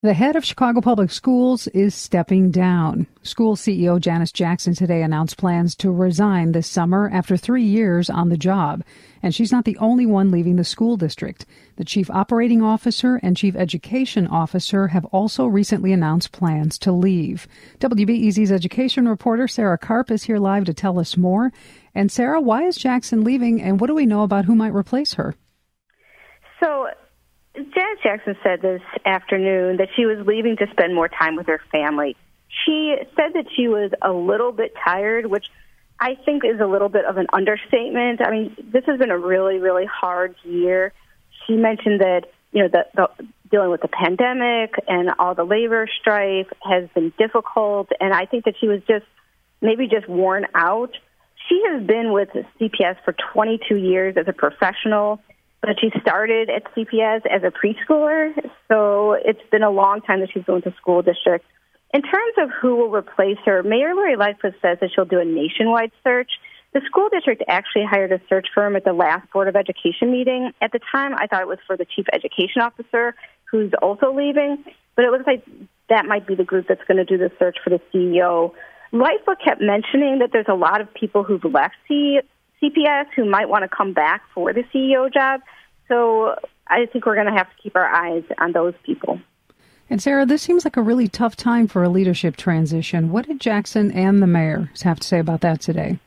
The head of Chicago Public Schools is stepping down. School CEO Janice Jackson today announced plans to resign this summer after three years on the job. And she's not the only one leaving the school district. The chief operating officer and chief education officer have also recently announced plans to leave. WBEZ's education reporter Sarah Karp is here live to tell us more. And Sarah, why is Jackson leaving and what do we know about who might replace her? So Janice Jackson said this afternoon that she was leaving to spend more time with her family. She said that she was a little bit tired, which I think is a little bit of an understatement. I mean, this has been a really, really hard year. She mentioned that, you know, the, the dealing with the pandemic and all the labor strife has been difficult. And I think that she was just maybe just worn out. She has been with CPS for 22 years as a professional but she started at CPS as a preschooler, so it's been a long time that she's going to school district. In terms of who will replace her, Mayor Lori Lightfoot says that she'll do a nationwide search. The school district actually hired a search firm at the last Board of Education meeting. At the time, I thought it was for the chief education officer, who's also leaving, but it looks like that might be the group that's going to do the search for the CEO. Lightfoot kept mentioning that there's a lot of people who've left CPS who might want to come back for the CEO job. So I think we're going to have to keep our eyes on those people. And Sarah, this seems like a really tough time for a leadership transition. What did Jackson and the mayor have to say about that today?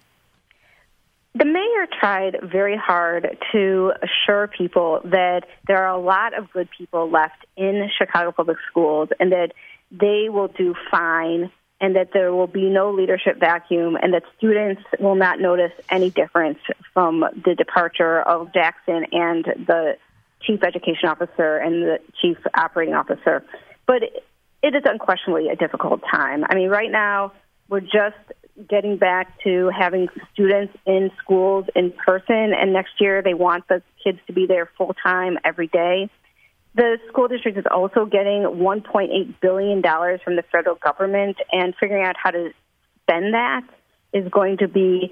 The mayor tried very hard to assure people that there are a lot of good people left in Chicago Public Schools and that they will do fine and that there will be no leadership vacuum and that students will not notice any difference from the departure of Jackson and the chief education officer and the chief operating officer. But it is unquestionably a difficult time. I mean, right now, we're just getting back to having students in schools in person, and next year they want the kids to be there full time every day. The school district is also getting $1.8 billion from the federal government, and figuring out how to spend that is going to be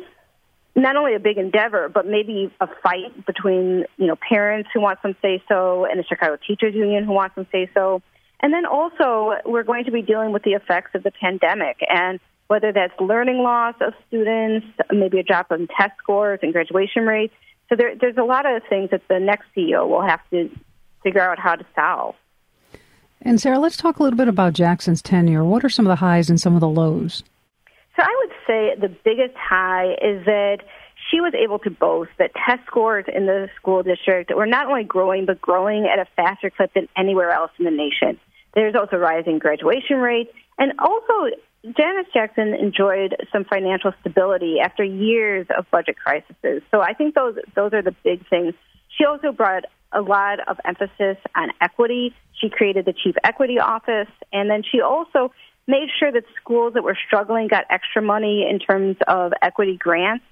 not only a big endeavor, but maybe a fight between you know parents who want some say so and the Chicago Teachers Union who wants some say so. And then also, we're going to be dealing with the effects of the pandemic and whether that's learning loss of students, maybe a drop in test scores and graduation rates. So there, there's a lot of things that the next CEO will have to figure out how to solve. And Sarah, let's talk a little bit about Jackson's tenure. What are some of the highs and some of the lows? So I would say the biggest high is that she was able to boast that test scores in the school district were not only growing, but growing at a faster clip than anywhere else in the nation. There's also rising graduation rates, and also Janice Jackson enjoyed some financial stability after years of budget crises. So I think those those are the big things. She also brought a lot of emphasis on equity. She created the chief equity office, and then she also made sure that schools that were struggling got extra money in terms of equity grants.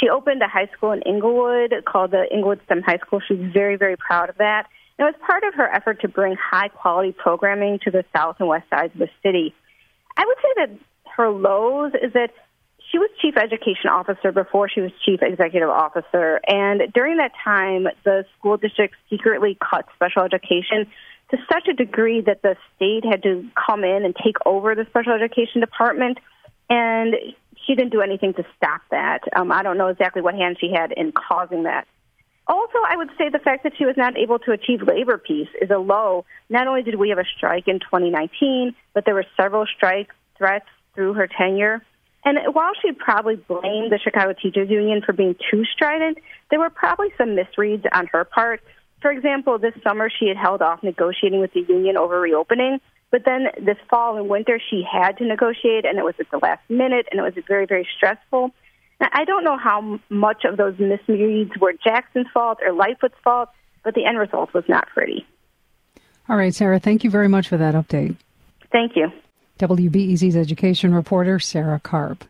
She opened a high school in Englewood called the Englewood STEM High School. She's very, very proud of that. And it was part of her effort to bring high quality programming to the south and west sides of the city. I would say that her lows is that she was chief education officer before she was chief executive officer. And during that time, the school district secretly cut special education to such a degree that the state had to come in and take over the special education department. And she didn't do anything to stop that. Um, I don't know exactly what hand she had in causing that. Also, I would say the fact that she was not able to achieve labor peace is a low. Not only did we have a strike in 2019, but there were several strike threats through her tenure. And while she probably blamed the Chicago Teachers Union for being too strident, there were probably some misreads on her part. For example, this summer she had held off negotiating with the union over reopening, but then this fall and winter she had to negotiate, and it was at the last minute, and it was very, very stressful. Now, I don't know how much of those misreads were Jackson's fault or Lightfoot's fault, but the end result was not pretty. All right, Sarah, thank you very much for that update. Thank you. WBEZ's education reporter, Sarah Karp.